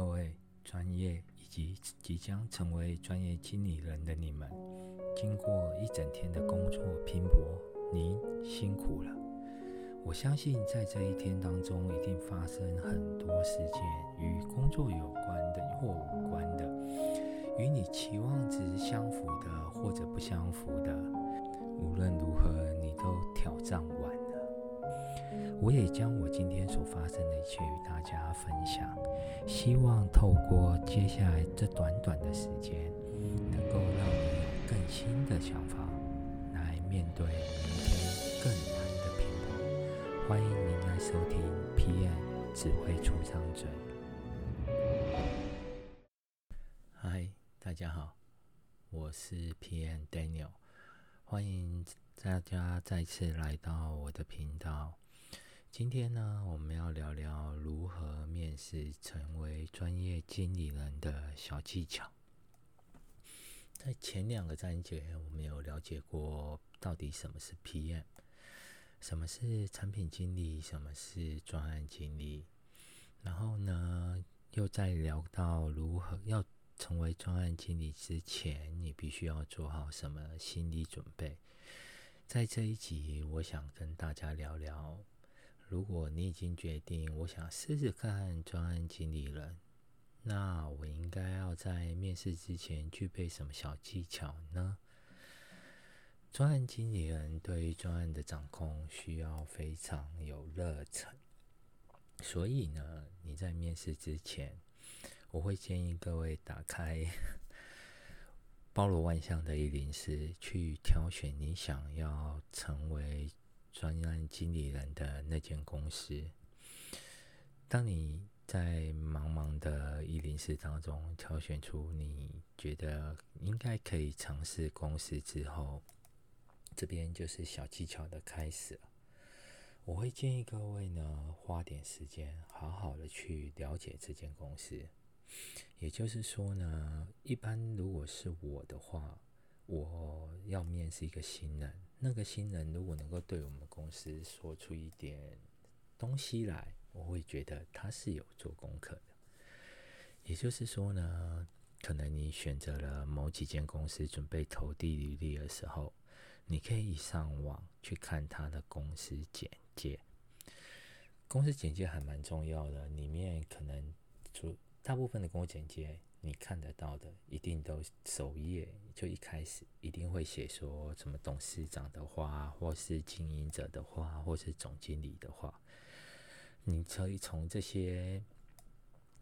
各位专业以及即将成为专业经理人的你们，经过一整天的工作拼搏，您辛苦了。我相信在这一天当中，一定发生很多事件，与工作有关的或无关的，与你期望值相符的或者不相符的。无论如何，你都挑战我。我也将我今天所发生的一切与大家分享，希望透过接下来这短短的时间，能够让你有更新的想法，来面对明天更难的拼搏。欢迎您来收听 PM 只会出张嘴。嗨，大家好，我是 PM Daniel，欢迎大家再次来到我的频道。今天呢，我们要聊聊如何面试成为专业经理人的小技巧。在前两个章节，我们有了解过到底什么是 PM，什么是产品经理，什么是专案经理。然后呢，又在聊到如何要成为专案经理之前，你必须要做好什么心理准备。在这一集，我想跟大家聊聊。如果你已经决定，我想试试看专案经理人，那我应该要在面试之前具备什么小技巧呢？专案经理人对于专案的掌控需要非常有热忱，所以呢，你在面试之前，我会建议各位打开 包罗万象的104，去挑选你想要成为。专案经理人的那间公司，当你在茫茫的一零四当中挑选出你觉得应该可以尝试公司之后，这边就是小技巧的开始了。我会建议各位呢，花点时间好好的去了解这间公司。也就是说呢，一般如果是我的话，我要面试一个新人。那个新人如果能够对我们公司说出一点东西来，我会觉得他是有做功课的。也就是说呢，可能你选择了某几间公司准备投递履历的时候，你可以上网去看他的公司简介。公司简介还蛮重要的，里面可能主大部分的公司简介。你看得到的，一定都首页就一开始一定会写说什么董事长的话，或是经营者的话，或是总经理的话。你可以从这些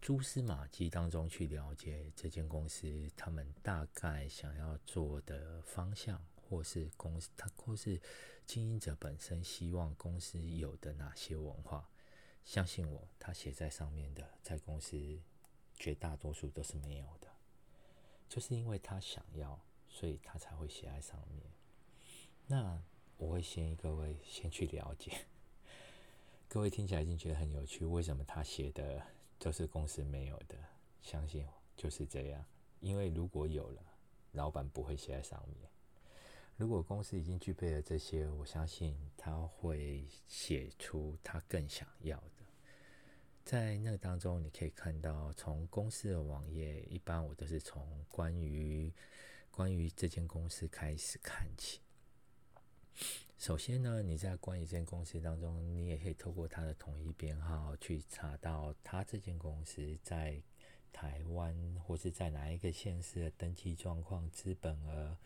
蛛丝马迹当中去了解这间公司他们大概想要做的方向，或是公司他或是经营者本身希望公司有的哪些文化。相信我，他写在上面的，在公司。绝大多数都是没有的，就是因为他想要，所以他才会写在上面。那我会建议各位先去了解。各位听起来已经觉得很有趣，为什么他写的都是公司没有的？相信我，就是这样。因为如果有了，老板不会写在上面。如果公司已经具备了这些，我相信他会写出他更想要的。在那个当中，你可以看到，从公司的网页，一般我都是从关于关于这间公司开始看起。首先呢，你在关于这间公司当中，你也可以透过它的统一编号去查到它这间公司在台湾或是在哪一个县市的登记状况、资本额、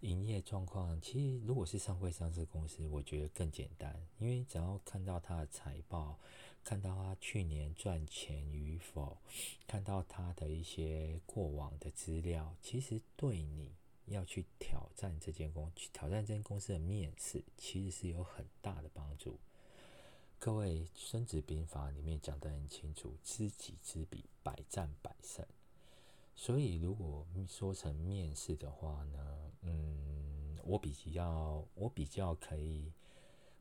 营业状况。其实，如果是上柜上市公司，我觉得更简单，因为只要看到它的财报。看到他去年赚钱与否，看到他的一些过往的资料，其实对你要去挑战这间公司，挑战这间公司的面试，其实是有很大的帮助。各位，《孙子兵法》里面讲得很清楚：“知己知彼，百战百胜。”所以，如果说成面试的话呢，嗯，我比较，我比较可以。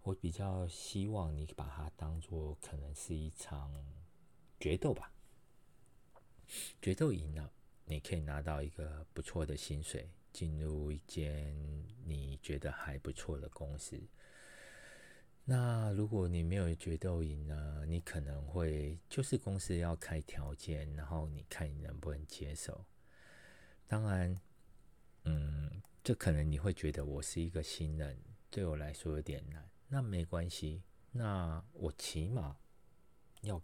我比较希望你把它当做可能是一场决斗吧，决斗赢了，你可以拿到一个不错的薪水，进入一间你觉得还不错的公司。那如果你没有决斗赢呢，你可能会就是公司要开条件，然后你看你能不能接受。当然，嗯，这可能你会觉得我是一个新人，对我来说有点难。那没关系，那我起码要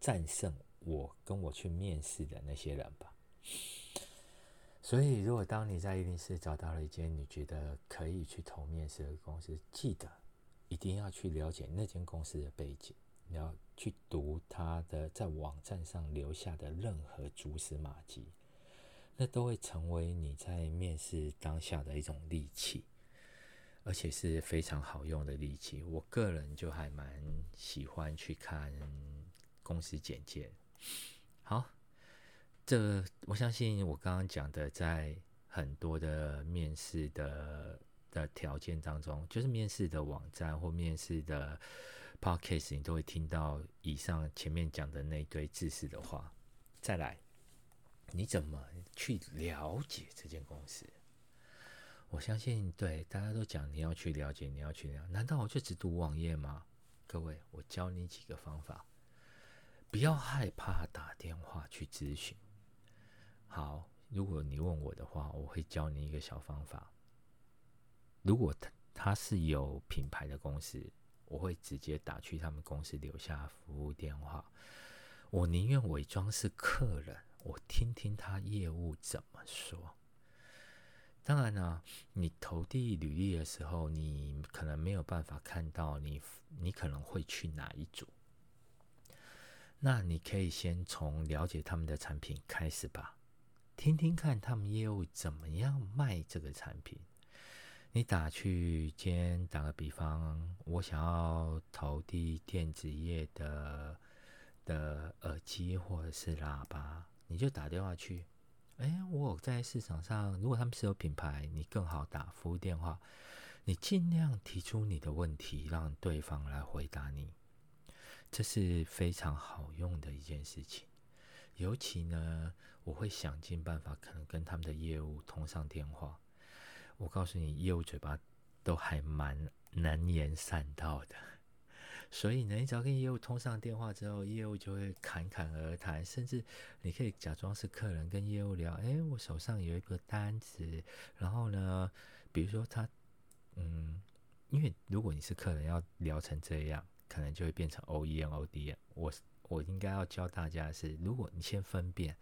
战胜我跟我去面试的那些人吧。所以，如果当你在104找到了一间你觉得可以去投面试的公司，记得一定要去了解那间公司的背景，你要去读他的在网站上留下的任何蛛丝马迹。那都会成为你在面试当下的一种利器，而且是非常好用的利器。我个人就还蛮喜欢去看公司简介。好，这我相信我刚刚讲的，在很多的面试的的条件当中，就是面试的网站或面试的 podcast，你都会听到以上前面讲的那堆知识的话。再来。你怎么去了解这间公司？我相信，对大家都讲你要去了解，你要去了解。难道我就只读网页吗？各位，我教你几个方法，不要害怕打电话去咨询。好，如果你问我的话，我会教你一个小方法。如果他他是有品牌的公司，我会直接打去他们公司留下服务电话。我宁愿伪装是客人。我听听他业务怎么说。当然呢，你投递履历的时候，你可能没有办法看到你，你可能会去哪一组。那你可以先从了解他们的产品开始吧，听听看他们业务怎么样卖这个产品。你打去，先打个比方，我想要投递电子业的的耳机或者是喇叭。你就打电话去，哎，我在市场上，如果他们是有品牌，你更好打服务电话。你尽量提出你的问题，让对方来回答你，这是非常好用的一件事情。尤其呢，我会想尽办法，可能跟他们的业务通上电话。我告诉你，业务嘴巴都还蛮难言善道的。所以呢，你只要跟业务通上电话之后，业务就会侃侃而谈，甚至你可以假装是客人跟业务聊。哎，我手上有一个单子，然后呢，比如说他，嗯，因为如果你是客人要聊成这样，可能就会变成 OEM、ODM。我我应该要教大家的是，如果你先分辨，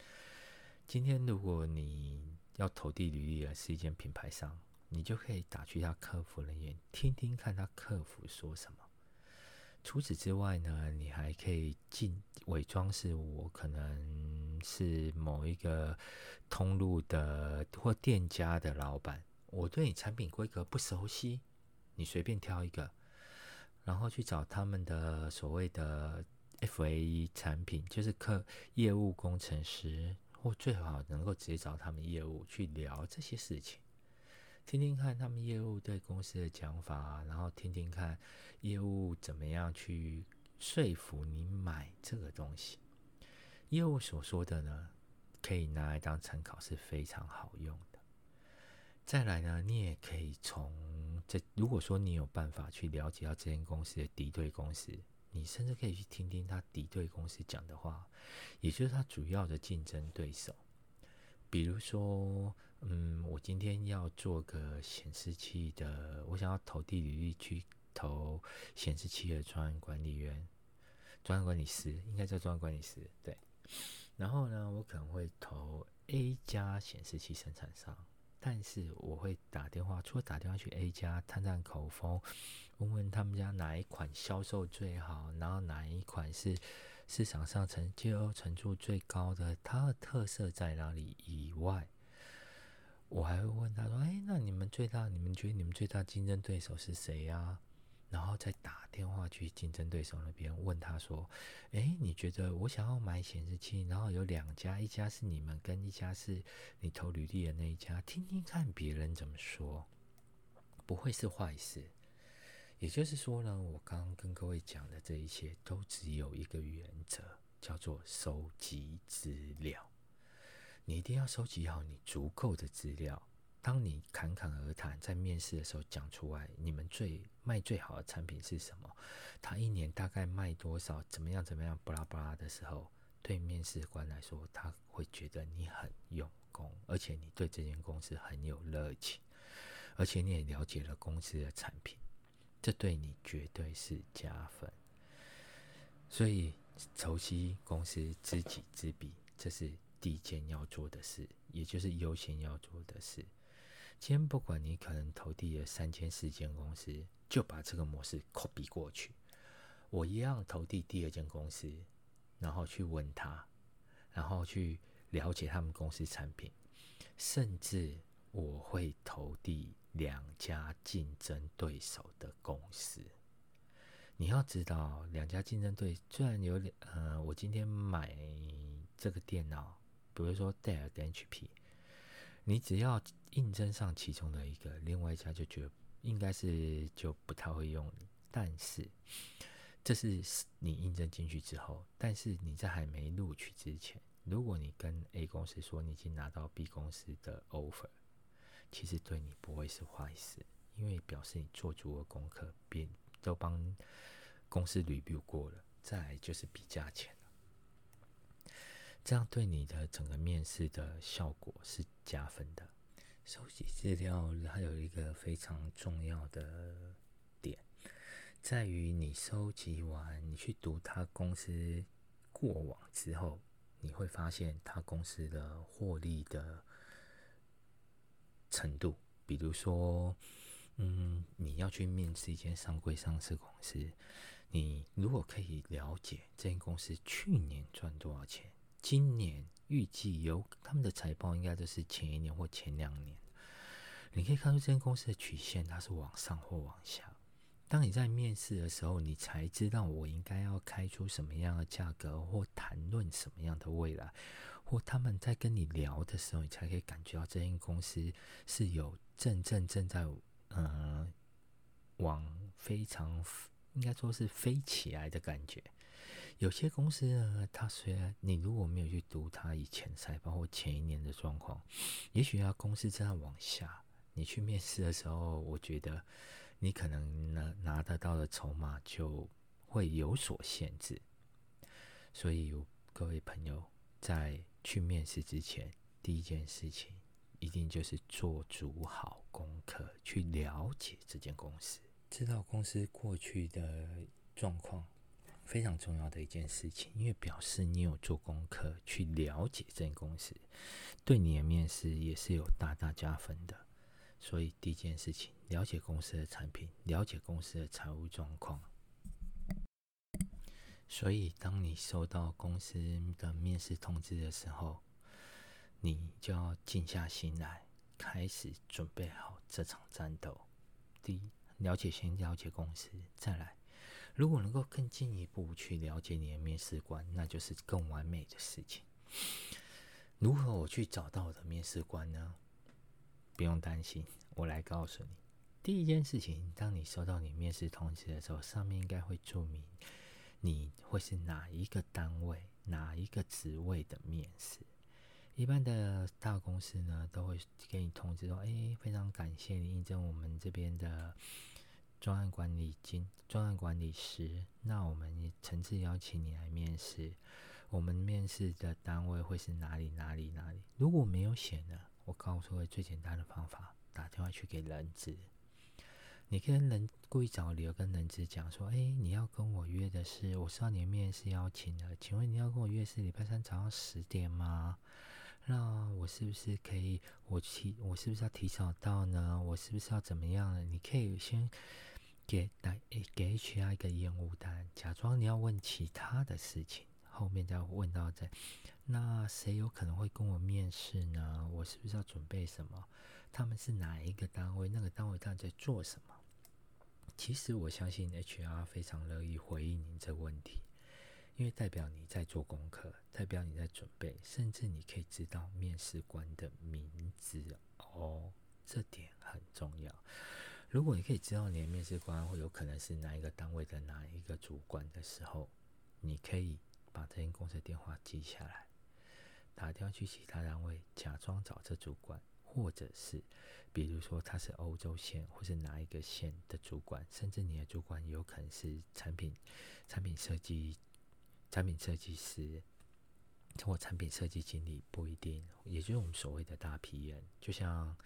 今天如果你要投递履历的是一间品牌商，你就可以打去他客服人员，听听看他客服说什么。除此之外呢，你还可以进伪装是我可能是某一个通路的或店家的老板，我对你产品规格不熟悉，你随便挑一个，然后去找他们的所谓的 FAE 产品，就是客业务工程师，或最好能够直接找他们业务去聊这些事情。听听看他们业务对公司的讲法，然后听听看业务怎么样去说服你买这个东西。业务所说的呢，可以拿来当参考，是非常好用的。再来呢，你也可以从这，如果说你有办法去了解到这间公司的敌对公司，你甚至可以去听听他敌对公司讲的话，也就是他主要的竞争对手，比如说。嗯，我今天要做个显示器的，我想要投递履历去投显示器的专案管理员、专案管理师，应该叫专案管理师，对。然后呢，我可能会投 A 家显示器生产商，但是我会打电话，除了打电话去 A 家探探口风，问问他们家哪一款销售最好，然后哪一款是市场上成就程度最高的，它的特色在哪里以外。我还会问他说：“哎，那你们最大，你们觉得你们最大竞争对手是谁呀？”然后再打电话去竞争对手那边问他说：“哎，你觉得我想要买显示器，然后有两家，一家是你们，跟一家是你投履历的那一家，听听看别人怎么说，不会是坏事。也就是说呢，我刚刚跟各位讲的这一切都只有一个原则，叫做收集资料。”你一定要收集好你足够的资料，当你侃侃而谈，在面试的时候讲出来，你们最卖最好的产品是什么？他一年大概卖多少？怎么样？怎么样？巴拉巴拉的时候，对面试官来说，他会觉得你很用功，而且你对这间公司很有热情，而且你也了解了公司的产品，这对你绝对是加分。所以，熟悉公司，知己知彼，这是第一件要做的事，也就是优先要做的事。今天不管你可能投递了三间四间公司，就把这个模式 copy 过去。我一样投递第二间公司，然后去问他，然后去了解他们公司产品，甚至我会投递两家竞争对手的公司。你要知道，两家竞争对虽然有两，呃，我今天买这个电脑，比如说戴尔跟 HP。你只要应征上其中的一个，另外一家就觉得应该是就不太会用。但是这是你应征进去之后，但是你在还没录取之前，如果你跟 A 公司说你已经拿到 B 公司的 offer，其实对你不会是坏事，因为表示你做足了功课，别都帮公司 review 过了，再来就是比价钱。这样对你的整个面试的效果是加分的。收集资料还有一个非常重要的点，在于你收集完，你去读他公司过往之后，你会发现他公司的获利的程度。比如说，嗯，你要去面试一间上柜上市公司，你如果可以了解这间公司去年赚多少钱。今年预计有他们的财报，应该都是前一年或前两年。你可以看出这间公司的曲线，它是往上或往下。当你在面试的时候，你才知道我应该要开出什么样的价格，或谈论什么样的未来，或他们在跟你聊的时候，你才可以感觉到这间公司是有正正正在嗯、往非常应该说是飞起来的感觉。有些公司呢，它虽然你如果没有去读它以前财报或前一年的状况，也许它公司这样往下，你去面试的时候，我觉得你可能拿拿得到的筹码就会有所限制。所以各位朋友在去面试之前，第一件事情一定就是做足好功课，去了解这间公司，知道公司过去的状况。非常重要的一件事情，因为表示你有做功课去了解这间公司，对你的面试也是有大大加分的。所以第一件事情，了解公司的产品，了解公司的财务状况。所以当你收到公司的面试通知的时候，你就要静下心来，开始准备好这场战斗。第一，了解先了解公司，再来。如果能够更进一步去了解你的面试官，那就是更完美的事情。如何我去找到我的面试官呢？不用担心，我来告诉你。第一件事情，当你收到你面试通知的时候，上面应该会注明你会是哪一个单位、哪一个职位的面试。一般的大公司呢，都会给你通知说：“哎，非常感谢你应征我们这边的。”专案管理经专案管理师，那我们诚挚邀请你来面试。我们面试的单位会是哪里？哪里？哪里？如果没有写呢？我告诉你最简单的方法，打电话去给人资。你跟人故意找理由跟人资讲说：“哎，你要跟我约的是，我知道你的面试邀请了，请问你要跟我约是礼拜三早上十点吗？那我是不是可以？我提我是不是要提早到呢？我是不是要怎么样呢？你可以先。”给来给 HR 一个烟雾弹，假装你要问其他的事情，后面再问到这，那谁有可能会跟我面试呢？我是不是要准备什么？他们是哪一个单位？那个单位他在做什么？其实我相信 HR 非常乐意回应您这个问题，因为代表你在做功课，代表你在准备，甚至你可以知道面试官的名字哦，这点很重要。如果你可以知道你的面试官会有可能是哪一个单位的哪一个主管的时候，你可以把这间公司的电话记下来，打电话去其他单位，假装找这主管，或者是比如说他是欧洲线或是哪一个线的主管，甚至你的主管有可能是产品产品设计产品设计师或产品设计经理，不一定，也就是我们所谓的大 PM，就像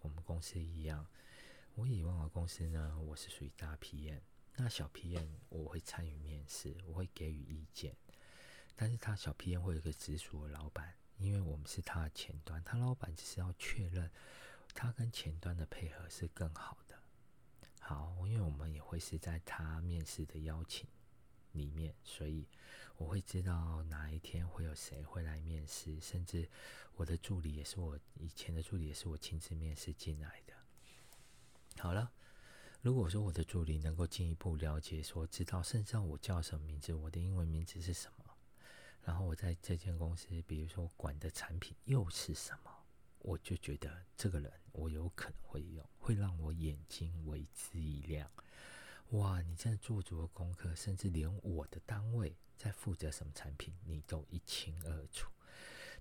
我们公司一样。我以往的公司呢，我是属于大 PM，那小 PM 我会参与面试，我会给予意见，但是他小 PM 会有一个直属的老板，因为我们是他的前端，他老板只是要确认他跟前端的配合是更好的。好，因为我们也会是在他面试的邀请里面，所以我会知道哪一天会有谁会来面试，甚至我的助理也是我以前的助理，也是我亲自面试进来的。好了，如果说我的助理能够进一步了解，说知道甚至我叫什么名字，我的英文名字是什么，然后我在这间公司，比如说管的产品又是什么，我就觉得这个人我有可能会用，会让我眼睛为之一亮。哇，你真的做足了功课，甚至连我的单位在负责什么产品，你都一清二楚。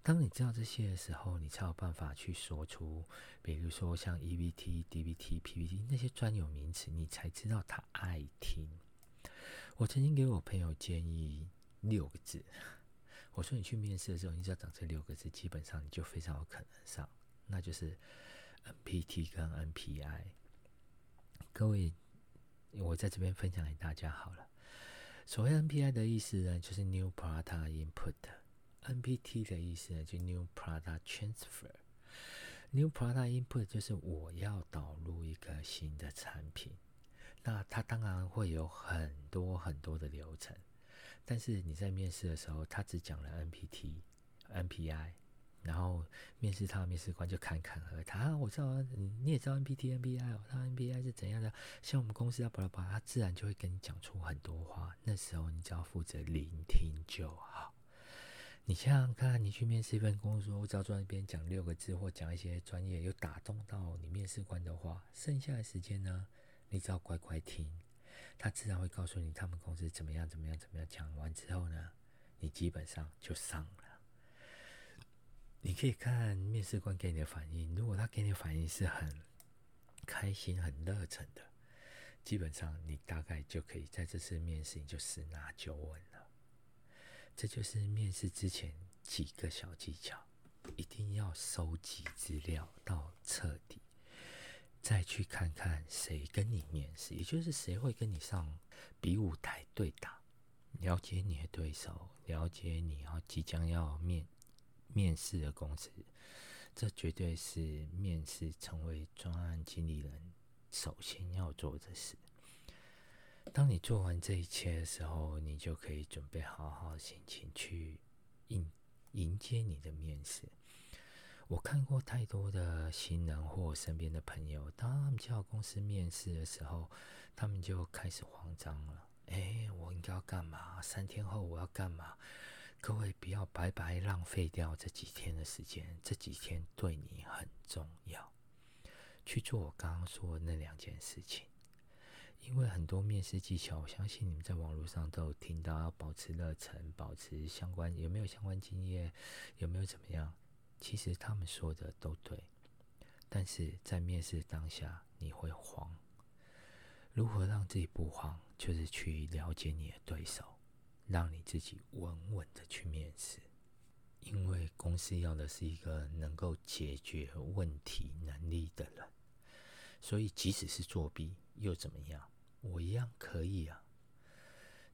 当你知道这些的时候，你才有办法去说出，比如说像 EVT、DVT、PPT 那些专有名词，你才知道他爱听。我曾经给我朋友建议六个字，我说你去面试的时候，你只要讲这六个字，基本上你就非常有可能上，那就是 NPT 跟 NPI。各位，我在这边分享给大家好了。所谓 NPI 的意思呢，就是 New Product Input。NPT 的意思呢，就 New Product Transfer。New Product Input 就是我要导入一个新的产品，那它当然会有很多很多的流程，但是你在面试的时候，他只讲了 NPT、NPI，然后面试他面试官就侃侃而谈。我知道，你你也知道 NPT、NPI，那 NPI 是怎样的？像我们公司要巴拉巴拉，他自然就会跟你讲出很多话。那时候你只要负责聆听就好。你想想看，你去面试一份工作，我只要坐在那边讲六个字，或讲一些专业有打动到你面试官的话，剩下的时间呢，你只要乖乖听，他自然会告诉你他们公司怎么样，怎么样，怎么样。讲完之后呢，你基本上就上了。你可以看面试官给你的反应，如果他给你的反应是很开心、很热忱的，基本上你大概就可以在这次面试你就十拿九稳。这就是面试之前几个小技巧，一定要收集资料到彻底，再去看看谁跟你面试，也就是谁会跟你上比武台对打，了解你的对手，了解你要即将要面面试的公司，这绝对是面试成为专案经理人首先要做的事。当你做完这一切的时候，你就可以准备好好心情去迎迎接你的面试。我看过太多的新人或我身边的朋友，当他们到公司面试的时候，他们就开始慌张了。诶，我应该要干嘛？三天后我要干嘛？各位不要白白浪费掉这几天的时间，这几天对你很重要。去做我刚刚说的那两件事情。因为很多面试技巧，我相信你们在网络上都有听到，要保持热忱，保持相关，有没有相关经验，有没有怎么样？其实他们说的都对，但是在面试当下你会慌。如何让自己不慌？就是去了解你的对手，让你自己稳稳的去面试。因为公司要的是一个能够解决问题能力的人，所以即使是作弊。又怎么样？我一样可以啊。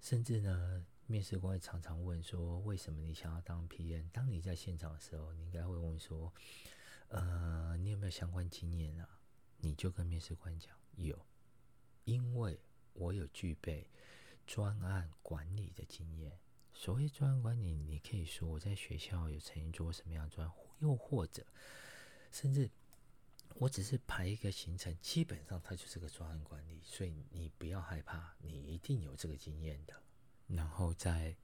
甚至呢，面试官会常常问说：“为什么你想要当 PM？” 当你在现场的时候，你应该会问说：“呃，你有没有相关经验啊？”你就跟面试官讲：“有，因为我有具备专案管理的经验。所谓专案管理，你可以说我在学校有曾经做过什么样的专，又或者甚至。”我只是排一个行程，基本上它就是个专案管理，所以你不要害怕，你一定有这个经验的。然后再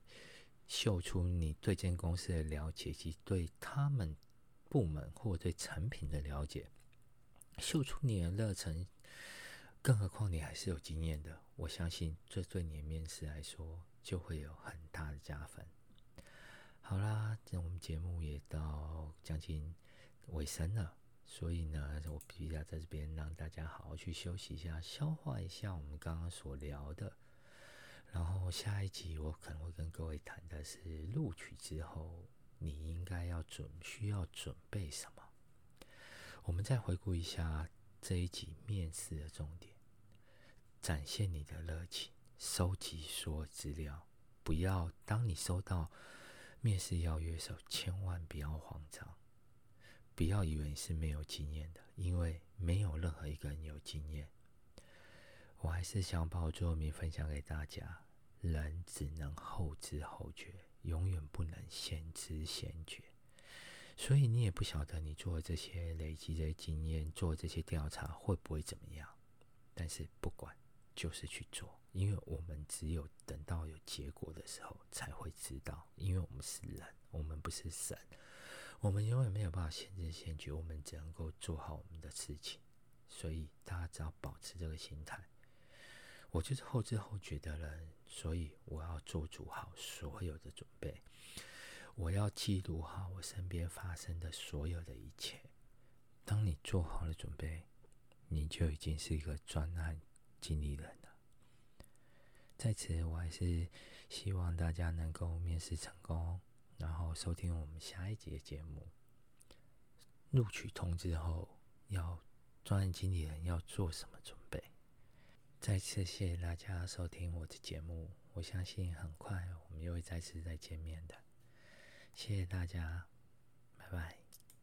秀出你对这间公司的了解及对他们部门或对产品的了解，秀出你的热忱。更何况你还是有经验的，我相信这对你的面试来说就会有很大的加分。好啦，这我们节目也到将近尾声了。所以呢，我必须要在这边让大家好好去休息一下，消化一下我们刚刚所聊的。然后下一集我可能会跟各位谈的是录取之后你应该要准需要准备什么。我们再回顾一下这一集面试的重点：展现你的热情，收集所有资料。不要当你收到面试邀约的时候，千万不要慌张，不要以为你是没有经验的，因为没有任何一个人有经验。我还是想把我最后一面分享给大家：人只能后知后觉，永远不能先知先觉。所以你也不晓得你做这些累积的经验，做这些调查会不会怎么样。但是不管，就是去做，因为我们只有等到有结果的时候才会知道。因为我们是人，我们不是神，我们永远没有办法先知先觉，我们只能够做好我们的事情。所以大家只要保持这个心态。我就是后知后觉的人，所以我要做足好所有的准备。我要记录好我身边发生的所有的一切。当你做好了准备，你就已经是一个专案经理人了。在此，我还是希望大家能够面试成功，然后收听我们下一节节目。录取通知后，要专案经理人要做什么准备？再次谢谢大家收听我的节目，我相信很快我们又会再次再见面的。谢谢大家，拜拜。